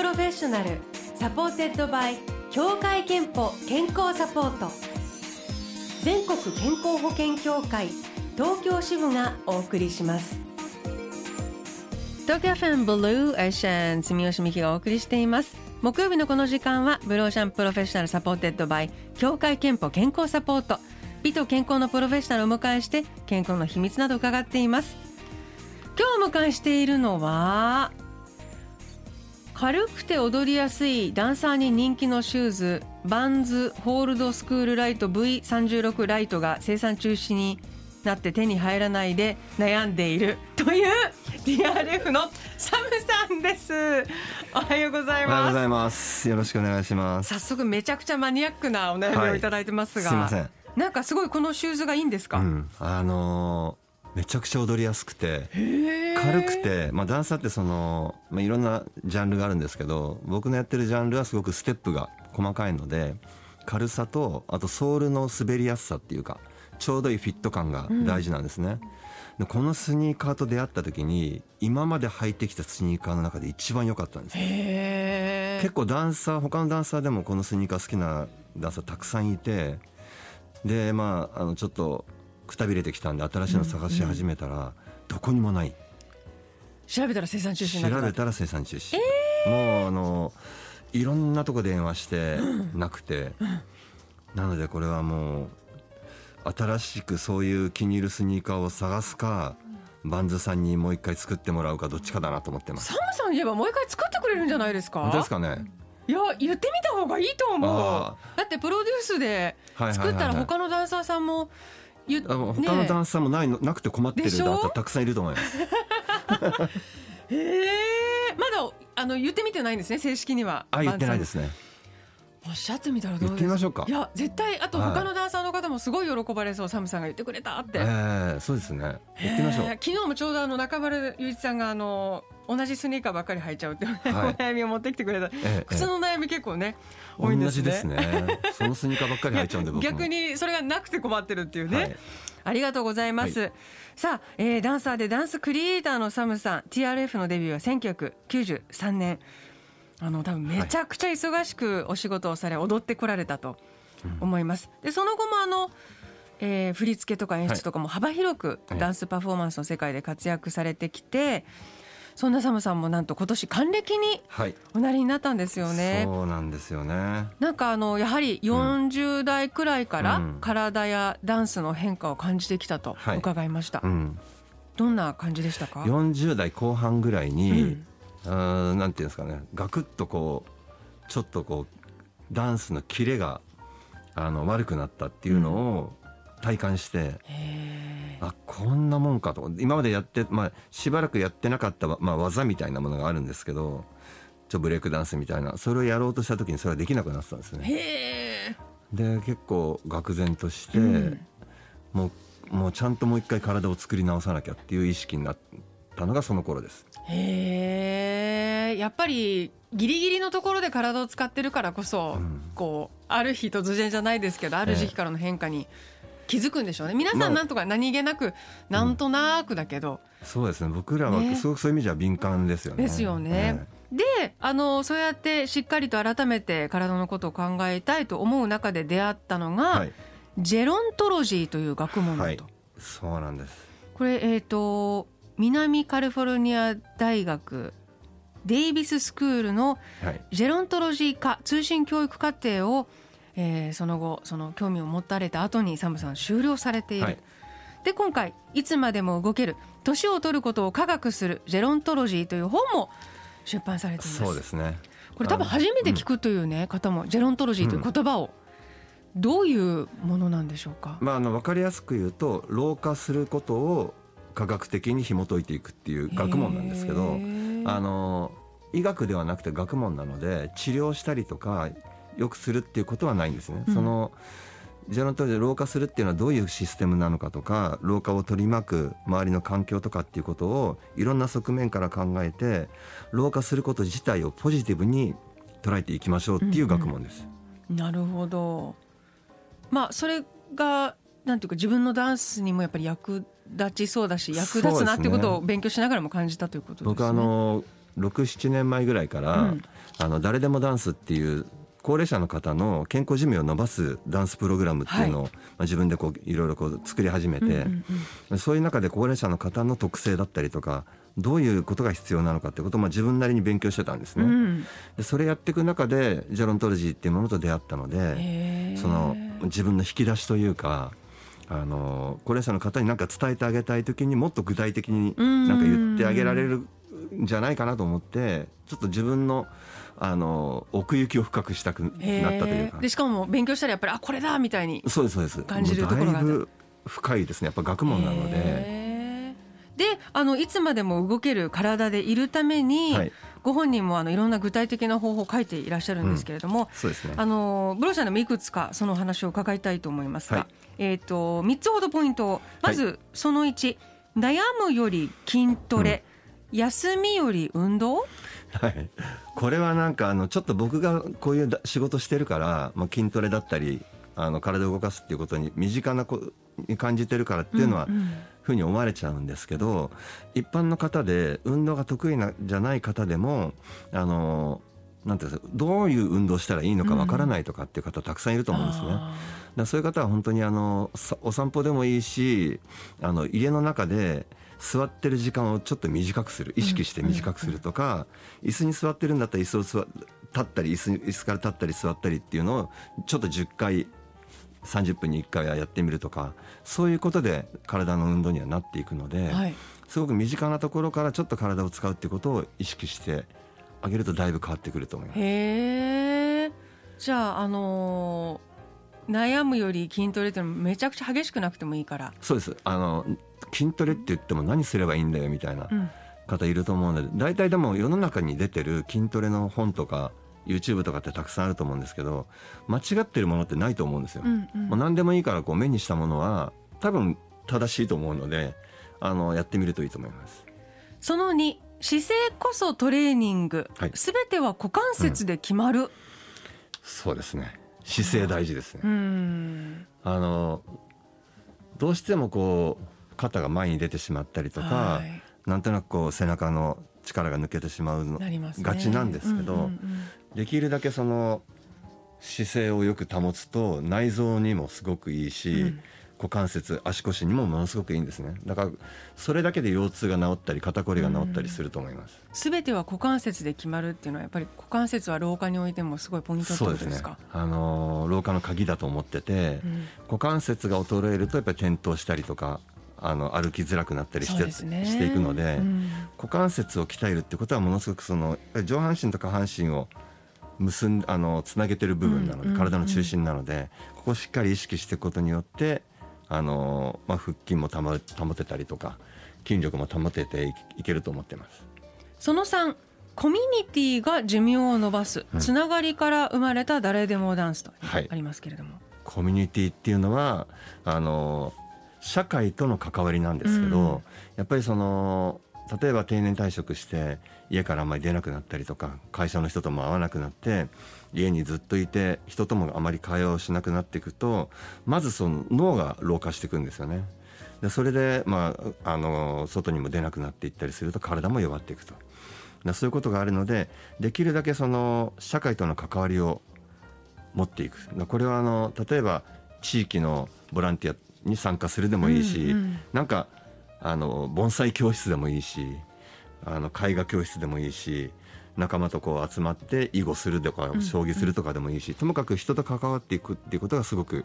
Professional supported by 協会けんぽ健康サポート。全国健康保険協会東京支部がお送りします。東京 FM Blue Ocean 住吉美紀がお送りしています。木曜日のこの時間は Blue Ocean Professional supported by 協会けんぽ健康サポート。美と健康のプロフェッショナルをお迎えして健康の秘密など伺っています。今日お迎えしているのは軽くて踊りやすいダンサーに人気のシューズバンズホールドスクールライト V36 ライトが生産中止になって手に入らないで悩んでいる。という DRF のサムさんです。おはようございます。おはようございます。よろしくお願いします。早速めちゃくちゃマニアックなお悩みをい。ただいてますが、はい、すいません。なんかすごいこのシューズがいいんですか、うん、あのー、めちゃくちゃ踊りやすくて軽くて、まあ、ダンサーってその、まあ、いろんなジャンルがあるんですけど僕のやってるジャンルはすごくステップが細かいので軽さとあとソールの滑りやすさっていうかちょうどいいフィット感が大事なんですね、うん、このスニーカーと出会った時に今まで履いてきたスニーカーの中で一番良かったんです。結構ダンサー他のダンサーでもこのスニーカー好きなダンサーたくさんいてでまああのちょっとくたびれてきたんで新しいの探し始めたら、どこにもない。調べたら生産中止調べたら生産中止、えー、もうあのいろんなとこ電話してなくて、なのでこれはもう新しくそういう気に入るスニーカーを探すかバンズさんにもう一回作ってもらうかどっちかだなと思ってます。サムさん言えばもう一回作ってくれるんじゃないですか？本当ですかね？いや言ってみた方がいいと思う。だってプロデュースで作ったら他のダンサーさんも言、はいはい、他のダンサーもないのなくて困ってるダンサーたくさんいると思います。へえ。まだあの言ってみてないんですね正式には。あ言ってないですね。おっしゃってみたらどうです？か。いや絶対あと他のダンサーの方もすごい喜ばれそう、はい、サムさんが言ってくれたって、えー、そうですね。言ってみましょう。昨日もちょうどあの中丸雄一さんがあの同じスニーカーばっかり履いちゃうって、はい、お悩みを持ってきてくれた、えー、靴の悩み結構ね、えー、多いんですね。ですね。そのスニーカーばっかり履いちゃうんで逆にそれがなくて困ってるっていうね、はい、ありがとうございます、はい、さあ、えー、ダンサーでダンスクリエイターのサムさん。TRF のデビューは1993年。あの多分めちゃくちゃ忙しくお仕事をされ踊ってこられたと思います。でその後もあのえー、振り付けとか演出とかも幅広くダンスパフォーマンスの世界で活躍されてきて、はい、そんなサムさんもなんと今年還暦におなりになったんですよね。はい、そうなんですよね。なんかあのやはり40代くらいから体やダンスの変化を感じてきたと伺いました。はいうん、どんな感じでしたか？40代後半ぐらいに、うん。うんなんていうんですかね。ガクッとこうちょっとこうダンスのキレがあの悪くなったっていうのを体感して、うん、あこんなもんかと。今までやって、まあ、しばらくやってなかった、まあ、技みたいなものがあるんですけどちょブレイクダンスみたいな。それをやろうとした時にそれはできなくなってたんですね。で結構愕然として、うん、もうもうちゃんともう一回体を作り直さなきゃっていう意識になったのがその頃です。へえやっぱりギリギリのところで体を使ってるからこそ、うん、こうある日突然じゃないですけどある時期からの変化に気づくんでしょうね。皆さんなんとか何気なく、なんとなくだけど、うん、そうですね。僕らはすごくそういう意味じゃ敏感ですよね。ですよね。であのそうやってしっかりと改めて体のことを考えたいと思う中で出会ったのが、はい、ジェロントロジーという学問だと。はい、そうなんです。これえっ、ー、と南カリフォルニア大学デイビススクールのジェロントロジー科通信教育課程を、えー、その後その興味を持たれた後にサムさん終了されている。はい、で今回「いつまでも動ける年を取ることを科学するジェロントロジー」という本も出版されています。そうですね。これ多分初めて聞くというね、うん、方もジェロントロジーという言葉を、どういうものなんでしょうか、まあ、あの分かりやすく言うと老化することを科学的に紐解いていくっていう学問なんですけどあの医学ではなくて学問なので治療したりとかよくするっていうことはないんですね。うん、そのジェロントロジー老化するっていうのはどういうシステムなのかとか老化を取り巻く周りの環境とかっていうことをいろんな側面から考えて老化すること自体をポジティブに捉えていきましょうっていう学問です。うんうん、なるほど。まあそれがなんていうか自分のダンスにもやっぱり役立ちそうだし役立つなっていうことを勉強しながらも感じたということですね。僕あの67年前ぐらいから、うんあの誰でもダンスっていう高齢者の方の健康寿命を伸ばすダンスプログラムっていうのを、まあ、自分でこういろいろこう作り始めて、うんうんうん。そういう中で高齢者の方の特性だったりとかどういうことが必要なのかってことをまあ自分なりに勉強してたんですね。うん。でそれやっていく中でジェロントロジーっていうものと出会ったのでその自分の引き出しというかあの高齢者の方に何か伝えてあげたい時にもっと具体的になんか言ってあげられるんじゃないかなと思ってちょっと自分のあの奥行きを深くしたくなったというか。でしかも勉強したらやっぱりあこれだみたいにそうですそうです。感じるところが深いですね。やっぱ学問なので、であのいつまでも動ける体でいるために、はい、ご本人もあのいろんな具体的な方法を書いていらっしゃるんですけれども、そうですね。あのブローシャのもいくつかそのお話を伺いたいと思いますが、はい。えっ、と3つほどポイントをまずその1、悩むより筋トレ、休みより運動？はい、これはなんかあのちょっと僕がこういうだ仕事してるから、まあ、筋トレだったりあの体を動かすっていうことに身近なこに感じてるからっていうのは、んん。ふうに思われちゃうんですけど一般の方で運動が得意なじゃない方でもあのなんていうんですかどういう運動したらいいのかわからないとかっていう方たくさんいると思うんですね。だかあらそういう方は本当にあのさお散歩でもいいしあの家の中で座ってる時間をちょっと短くする。意識して短くするとか、椅子に座ってるんだったら椅子を座立ったり椅子に椅子から立ったり座ったりっていうのをちょっと10回30分に1回はやってみるとかそういうことで体の運動にはなっていくので、ーはい。すごく身近なところからちょっと体を使うっていうことを意識してあげるとだいぶ変わってくると思います。へえ。じゃああのー悩むより筋トレってめちゃくちゃ激しくなくてもいいから、そうです。あの筋トレって言っても何すればいいんだよみたいなうん。方いると思うので大体でも世の中に出てる筋トレの本とか YouTube とかってたくさんあると思うんですけど間違ってるものってないと思うんですよ。うんうん。もう何でもいいからこう目にしたものは多分正しいと思うのであのやってみるといいと思います。その2姿勢こそトレーニング。はい。すべ、ては股関節で決まる。そうですね。姿勢大事ですね。うん。あのどうしてもこう肩が前に出てしまったりとか、はい。なんとなくこう背中の力が抜けてしまうのなりますね。がちなんですけど、うんうんうんできるだけその姿勢をよく保つと内臓にもすごくいいし、うん。股関節足腰にもものすごくいいんですね。だからそれだけで腰痛が治ったり肩こりが治ったりすると思います、すべては股関節で決まるっていうのはやっぱり股関節は老化においてもすごいポイントってことですか？あのー老化の鍵だと思ってて、うん。股関節が衰えるとやっぱり転倒したりとかあの歩きづらくなったりして,、ね。していくので、うん。股関節を鍛えるってことはものすごくその上半身と下半身を結んあのつなげてる部分なので、体の中心なのでここをしっかり意識していくことによってあの、まあ、腹筋も保保てたりとか筋力も保てていいけると思ってます。その3コミュニティが寿命を伸ばす、うん。つながりから生まれた誰でもダンスとはい。ありますけれども、コミュニティっていうのはあの社会との関わりなんですけど、うんやっぱりその例えば定年退職して家からあんまり出なくなったりとか会社の人とも会わなくなって家にずっといて人ともあまり会話をしなくなっていくとまずその脳が老化していくんですよね。でそれで、まあ、あの外にも出なくなっていったりすると体も弱っていくと。だそういうことがあるのでできるだけその社会との関わりを持っていくだこれはあの例えば地域のボランティアに参加するでもいいし、うんうん。なんかあの盆栽教室でもいいしあの絵画教室でもいいし仲間とこう集まって囲碁するとかん将棋するとかでもいいし、ともかく人と関わっていくっていうことがすごく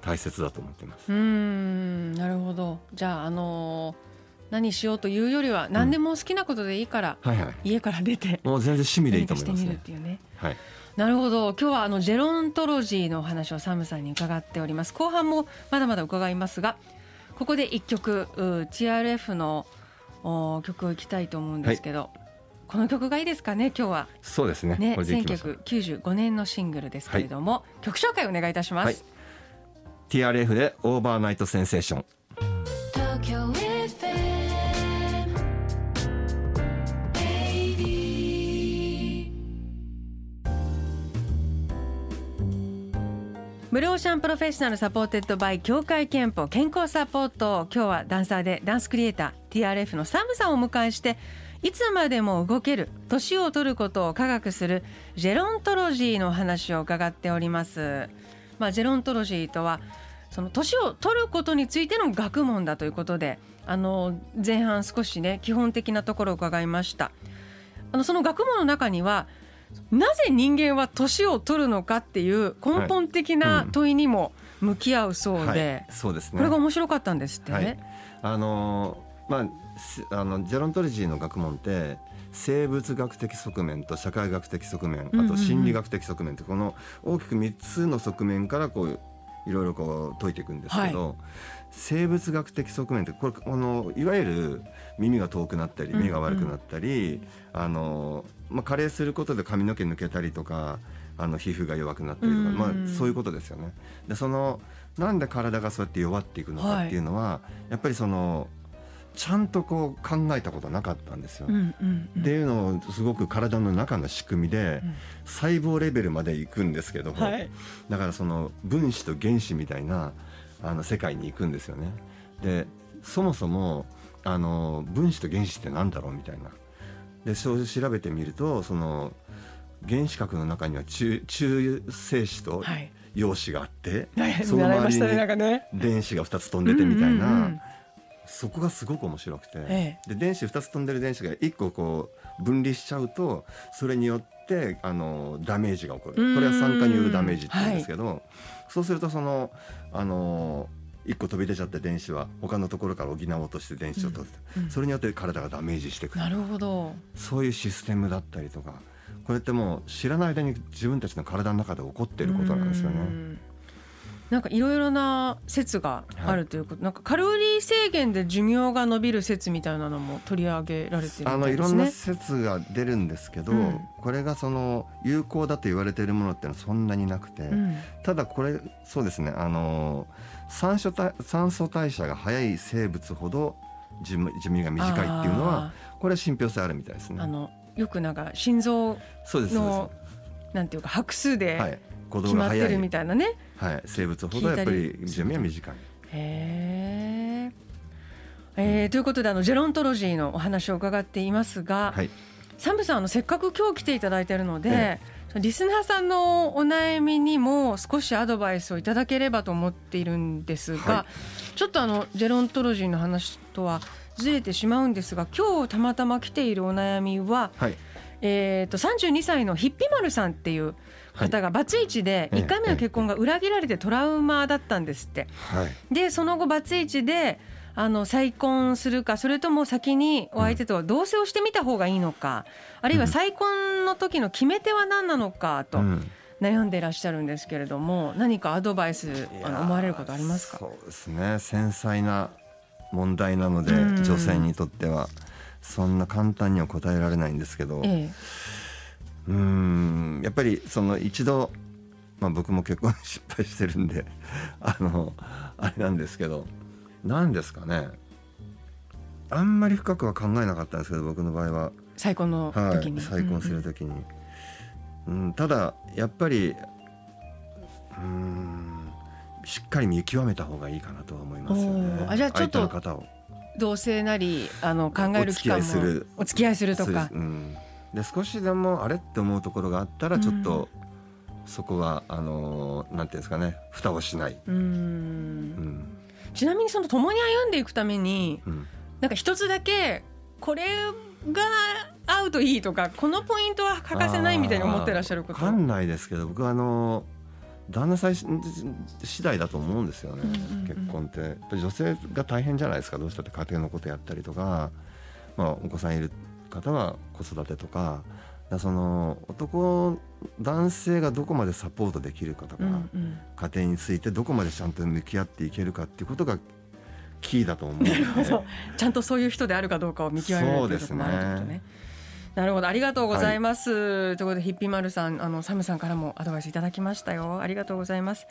大切だと思ってます。うーん。なるほど。じゃあ、あのー何しようというよりは何でも好きなことでいいから、はいはい。家から出てもう全然趣味でいい何かしてみるっと思いますね。ていうね。はい、なるほど。今日はあのジェロントロジーのお話をサムさんに伺っております。後半もまだまだ伺いますがここで一曲う TRF のお曲をいきたいと思うんですけど、この曲がいいですかね今日は。そうですね。ねこれでいきましょう。1995年のシングルですけれども、曲紹介お願いいたします、はい。TRF で Overnight Sensation。Blue Ocean Professional supported by 協会けんぽ健康サポート今日はダンサーでダンスクリエイター TRF のサムさんをお迎えしていつまでも動ける年を取ることを科学する gerontology の話を伺っております。まあ、 gerontology とはその年を取ることについての学問だということであの前半少しね基本的なところを伺いましたあのその学問の中にはなぜ人間は年を取るのかっていう根本的な問いにも向き合うそうで、はい、そうですね。これが面白かったんですって、はい。あのーまあすあのジェロントロジーの学問って生物学的側面と社会学的側面うんうんうん。あと心理学的側面ってこの大きく3つの側面からこういろいろこう解いていくんですけど、生物学的側面ってこれあのいわゆる耳が遠くなったりうんうん。目が悪くなったり、あのまあ、加齢することで髪の毛抜けたりとかあの皮膚が弱くなったりとか、うんまあ、そういうことですよね。でそのなんで体がそうやって弱っていくのかっていうのは、やっぱりそのちゃんとこう考えたことなかったんですよ。うんうんうんっていうのをすごく体の中の仕組みでうん細胞レベルまで行くんですけど、はいだからその分子と原子みたいなあの世界に行くんですよね。でそもそもあの分子と原子ってなんだろうみたいな。でそう調べてみるとその原子核の中には中中性子とはい。陽子があって、は いその周りに電子が2つ飛んでてみたいな、うんうんうん。そこがすごく面白くて、えで電子2つ飛んでる電子が1個こう分離しちゃうとそれによってあのダメージが起こうん。るこれは酸化によるダメージって言うんですけど、そうするとそのあの1個飛び出ちゃった電子は他のところから補おうとして電子を取る、うん。うん。それによって体がダメージしてくる。なるほど。そういうシステムだったりとかこれってもう知らない間に自分たちの体の中で起こっていることなんですよね。うんなんかいろいろな説があるということ、なんかカロリー制限で寿命が伸びる説みたいなのも取り上げられてるみあのいろんな。説が出るんですけど、うん。これがその有効だと言われているものってのはそんなになくて、うん。ただこれそうですねあの酸素代酸素代謝が早い生物ほど寿命寿命が短いっていうのはこれは信憑性あるみたいですね。あ。のよくなんか心臓そうですそうのなんていうか拍数で決まってるみたいなね。はい、生物ほどやっぱり寿命は短い。へーえーということであのジェロントロジーのお話を伺っていますが、はい。サムさんあのせっかく今日来ていただいているので、えリスナーさんのお悩みにも少しアドバイスをいただければと思っているんですが、はちょっとあのジェロントロジーの話とはずれてしまうんですが今日たまたま来ているお悩みは、はい。えー、と32歳のヒッピマルさんっていう方がバツイチでええ1回目の結婚が裏切られてトラウマだったんですって。はい。でその後バツイチであの再婚するかそれとも先にお相手と同棲をしてみた方がいいのか、あるいは再婚の時の決め手は何なのかとうん。悩んでいらっしゃるんですけれども何かアドバイス思われることありますか？そうですね。繊細な問題なので、うん。女性にとってはそんな簡単には答えられないんですけど、えうーんやっぱりその一度、まあ、僕も結婚失敗してるんで あのあれなんですけど何ですかね。あんまり深くは考えなかったんですけど僕の場合は、え再婚のはい、時に、再婚する時に、うんただやっぱりうーんしっかり見極めた方がいいかなとは思いますよね。あじゃあちょっと同性なりあの考える期間もお付き合いする。お付き合いするとか。そううん、で少しでもあれって思うところがあったらちょっと、そこはあのーなんていうんですかね蓋をしない、うーん。うん。ちなみにその共に歩んでいくためにうん、なんか一つだけこれが合うといいとかこのポイントは欠かせないみたいに思ってらっしゃること。わかんないですけど僕はあのー旦那さんし次第だと思うんですよね、結婚って。やっぱり女性が大変じゃないですかどうしたって家庭のことやったりとか、まあ、お子さんいる方は子育てとか。だその男男性がどこまでサポートできるかとか、うんうん。家庭についてどこまでちゃんと向き合っていけるかっていうことがキーだと思う ちゃんとそういう人であるかどうかを見極めるということもあるとね。ね。なるほど。ありがとうございます。ということでヒッピーマルさんあのサムさんからもアドバイスいただきましたよ。ありがとうございます。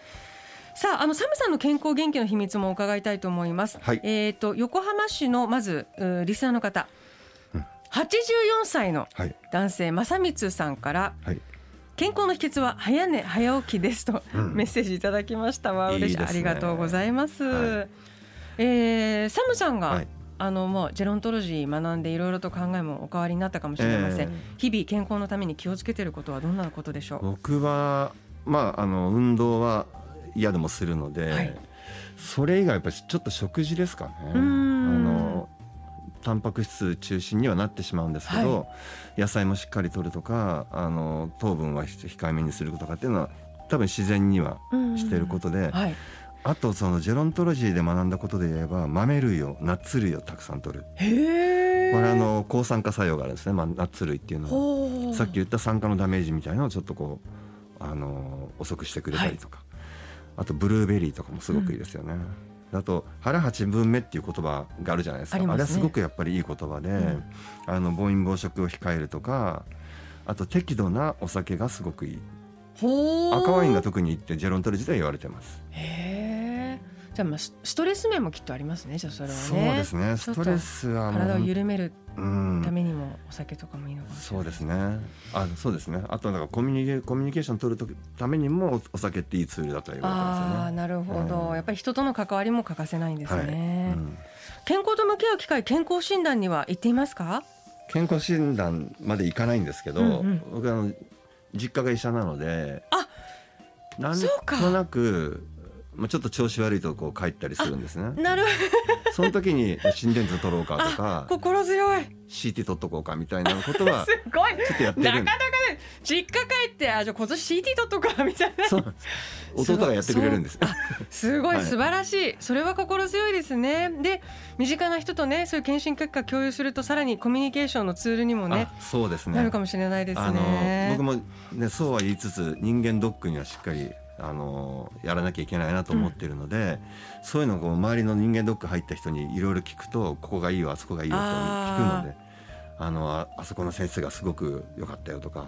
さああのサムさんの健康元気の秘密も伺いたいと思います。はい。えっ、と横浜市のまずうリスナーの方、84歳のはい。男性正光さんからはい。健康の秘訣は早寝早起きですと、うん。メッセージいただきました。わ嬉しい。ね。ありがとうございます、はい。えーサムさんが、はいあのもうジェロントロジー学んでいろいろと考えもお変わりになったかもしれません、え日々健康のために気をつけていることはどんなことでしょう？僕はまああの運動は嫌でもするので、はい。それ以外やっぱりちょっと食事ですかね。あうーん。のタンパク質中心にはなってしまうんですけど、野菜もしっかり摂るとかあの糖分は控えめにするとかっていうのは多分自然にはしていることで、はいあとそのジェロントロジーで学んだことで言えば豆類をナッツ類をたくさん摂る。へえこれあの抗酸化作用があるんですね、まあ、ナッツ類っていうのは。さっき言った酸化のダメージみたいなのをちょっとこうあの遅くしてくれたりとか、あとブルーベリーとかもすごくいいですよね。あと腹八分目っていう言葉があるじゃないですか。あね。れはすごくやっぱりいい言葉で、ん。あの暴飲暴食を控えるとかあと適度なお酒がすごくいい。赤ワインが特にいいってジェロントロジーでは言われてます。へえじゃあまあスストレス面もきっとありますねじゃあそれはね。そうですね。ストレスは体を緩めるうんためにもお酒とかもいいのかもしれない。そうですね。あ、そうですね。あとなんかコミュニケコミュニケーション取るとためにもおお酒っていいツールだとは言われてあますよね。あなるほど、うん。やっぱり人との関わりも欠かせないんですね、はい。うん。健康と向き合う機会健康診断には行っていますか？健康診断まで行かないんですけど、うんうん。僕あの実家が医者なので、あなんとなく。まあ、ちょっと調子悪いとこう帰ったりするんですね。なるほその時に心電図取ろうかとどか心強い。CT 取っとこうかみたいなことは すごい。ちょっとやってるんなかなかね実家帰ってあじゃあ今年 CT 取っとくかみたいな。そう。弟がやってくれるんです。すごい。はい。素晴らしい、それは心強いですね。で身近な人とねそういう検診結果共有するとさらにコミュニケーションのツールにもねあそうですね。なるかもしれないですあのね僕もねそうは言いつつ人間ドックにはしっかりあのやらなきゃいけないなと思ってるので、そういうのを周りの人間ドック入った人にいろいろ聞くとここがいいよあそこがいいよって聞くのであのああそこの先生がすごく良かったよとか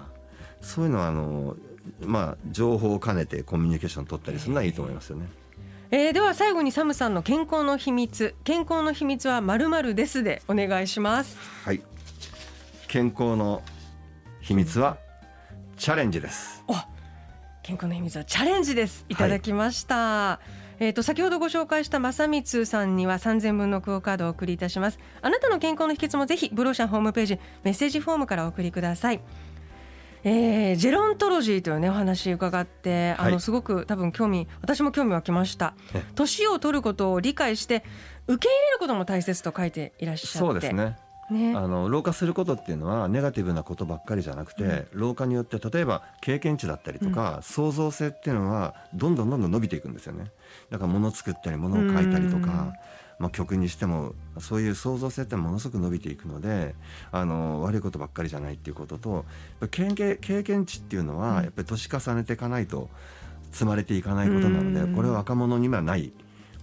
そういうのはあのまあ情報を兼ねてコミュニケーション取ったりするのはいいと思いますよね。えーでは最後にサムさんの健康の秘密。健康の秘密はまるまるですでお願いします。はい。健康の秘密はチャレンジです。健康の秘密はチャレンジです。いただきました、えっ、と先ほどご紹介した正光さんには3000分のクオカードをお送りいたします。あなたの健康の秘訣もぜひブローシャンホームページメッセージフォームからお送りください。えージェロントロジーというねお話伺ってあのはいすごく多分興味私も興味湧きました。え。年を取ることを理解して受け入れることも大切と書いていらっしゃって。そうですねね。あの老化することっていうのはネガティブなことばっかりじゃなくて、老化によって例えば経験値だったりとか、創造性っていうのはどんどんどんどん伸びていくんですよね。だから物を作ったり物を書いたりとうん。か、まあ、曲にしてもそういう創造性ってものすごく伸びていくのであの悪いことばっかりじゃないっていうことと経験経験値っていうのはやっぱり年重ねていかないと積まれていかないことなので、うん。これは若者にはない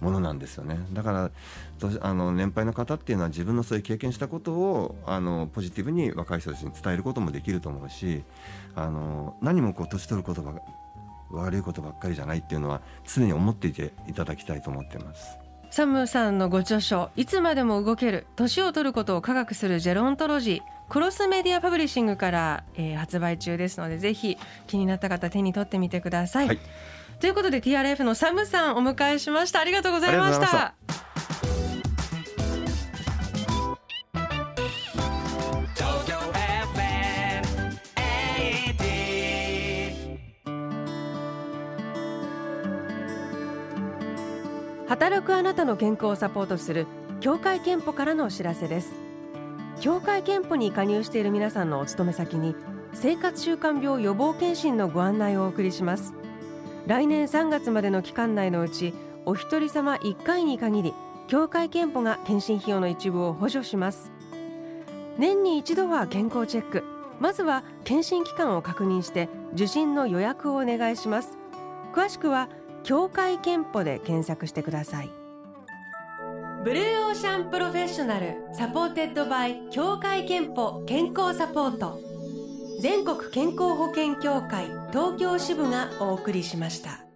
ものなんですよねだからとあの年配の方っていうのは自分のそういう経験したことをあのポジティブに若い人たちに伝えることもできると思うしあの何もこう年取ることば悪いことばっかりじゃないっていうのは常に思っていていただきたいと思っています。サムさんのご著書「いつまでも動ける年を取ることを科学するジェロントロジー」クロスメディアパブリッシングから、えー発売中ですのでぜひ気になった方手に取ってみてください。はいということで TRF のサムさんお迎えしました。ありがとうございました。ま。Tokyo FM 80働くあなたの健康をサポートする協会憲法からのお知らせです。協会憲法に加入している皆さんのお勤め先に生活習慣病予防検診のご案内をお送りします来年3月までの期間内のうちお一人様1回に限り協会憲法が検診費用の一部を補助します。年に一度は健康チェック。まずは検診期間を確認して受診の予約をお願いします。詳しくは協会けんぽで検索してください。 Blue Ocean Professional supported by 協会けんぽ健康サポート。全国健康保険協会。東京支部がお送りしました。